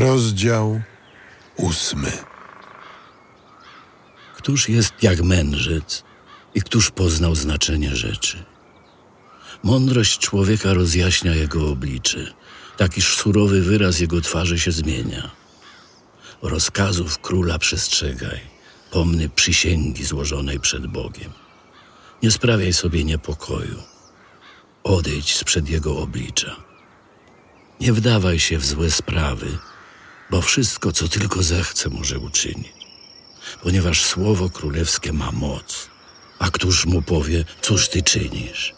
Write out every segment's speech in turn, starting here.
Rozdział ósmy. Któż jest jak mędrzec i któż poznał znaczenie rzeczy? Mądrość człowieka rozjaśnia jego oblicze, takiż surowy wyraz jego twarzy się zmienia. Rozkazów króla przestrzegaj, pomny przysięgi złożonej przed Bogiem. Nie sprawiaj sobie niepokoju, odejdź sprzed jego oblicza. Nie wdawaj się w złe sprawy, bo wszystko, co tylko zechce, może uczynić. Ponieważ słowo królewskie ma moc, a któż mu powie, cóż ty czynisz?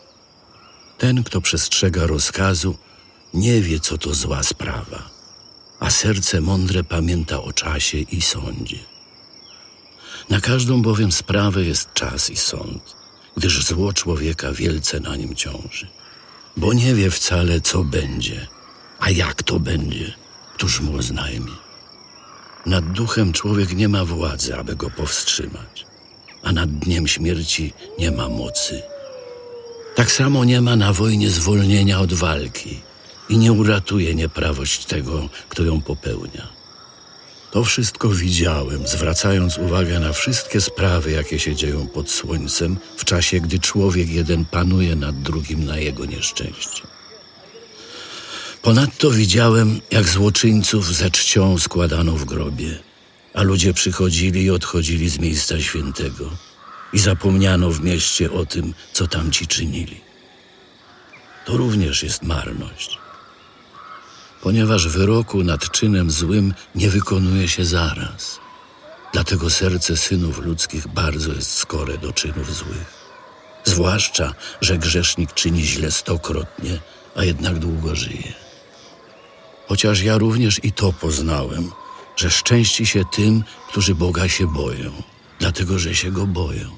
Ten, kto przestrzega rozkazu, nie wie, co to zła sprawa, a serce mądre pamięta o czasie i sądzie. Na każdą bowiem sprawę jest czas i sąd, gdyż zło człowieka wielce na nim ciąży, bo nie wie wcale, co będzie, a jak to będzie, któż mu oznajmi. Nad duchem człowiek nie ma władzy, aby go powstrzymać, a nad dniem śmierci nie ma mocy. Tak samo nie ma na wojnie zwolnienia od walki i nie uratuje nieprawość tego, kto ją popełnia. To wszystko widziałem, zwracając uwagę na wszystkie sprawy, jakie się dzieją pod słońcem, w czasie, gdy człowiek jeden panuje nad drugim na jego nieszczęście. Ponadto widziałem, jak złoczyńców ze czcią składano w grobie, a ludzie przychodzili i odchodzili z miejsca świętego i zapomniano w mieście o tym, co tamci czynili. To również jest marność, ponieważ wyroku nad czynem złym nie wykonuje się zaraz. Dlatego serce synów ludzkich bardzo jest skore do czynów złych. Zwłaszcza, że grzesznik czyni źle stokrotnie, a jednak długo żyje. Chociaż ja również i to poznałem, że szczęści się tym, którzy Boga się boją, dlatego że się go boją.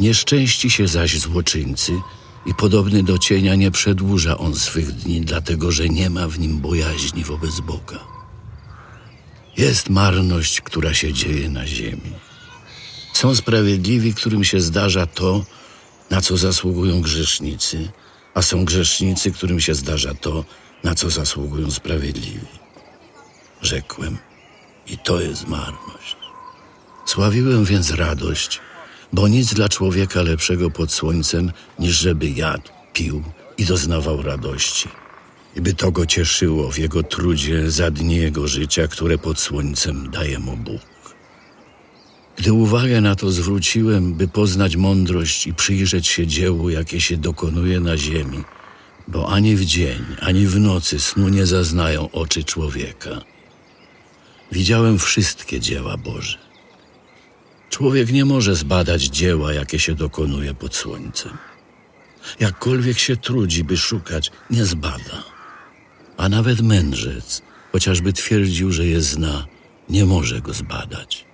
Nieszczęści się zaś złoczyńcy i podobny do cienia nie przedłuża on swych dni, dlatego że nie ma w nim bojaźni wobec Boga. Jest marność, która się dzieje na ziemi. Są sprawiedliwi, którym się zdarza to, na co zasługują grzesznicy, a są grzesznicy, którym się zdarza to, na co zasługują sprawiedliwi. Rzekłem, i to jest marność. Sławiłem więc radość, bo nic dla człowieka lepszego pod słońcem, niż żeby jadł, pił i doznawał radości. I by to go cieszyło w jego trudzie za dni jego życia, które pod słońcem daje mu Bóg. Gdy uwagę na to zwróciłem, by poznać mądrość i przyjrzeć się dziełu, jakie się dokonuje na ziemi, bo ani w dzień, ani w nocy snu nie zaznają oczy człowieka. Widziałem wszystkie dzieła Boże. Człowiek nie może zbadać dzieła, jakie się dokonuje pod słońcem. Jakkolwiek się trudzi, by szukać, nie zbada. A nawet mędrzec, chociażby twierdził, że je zna, nie może go zbadać.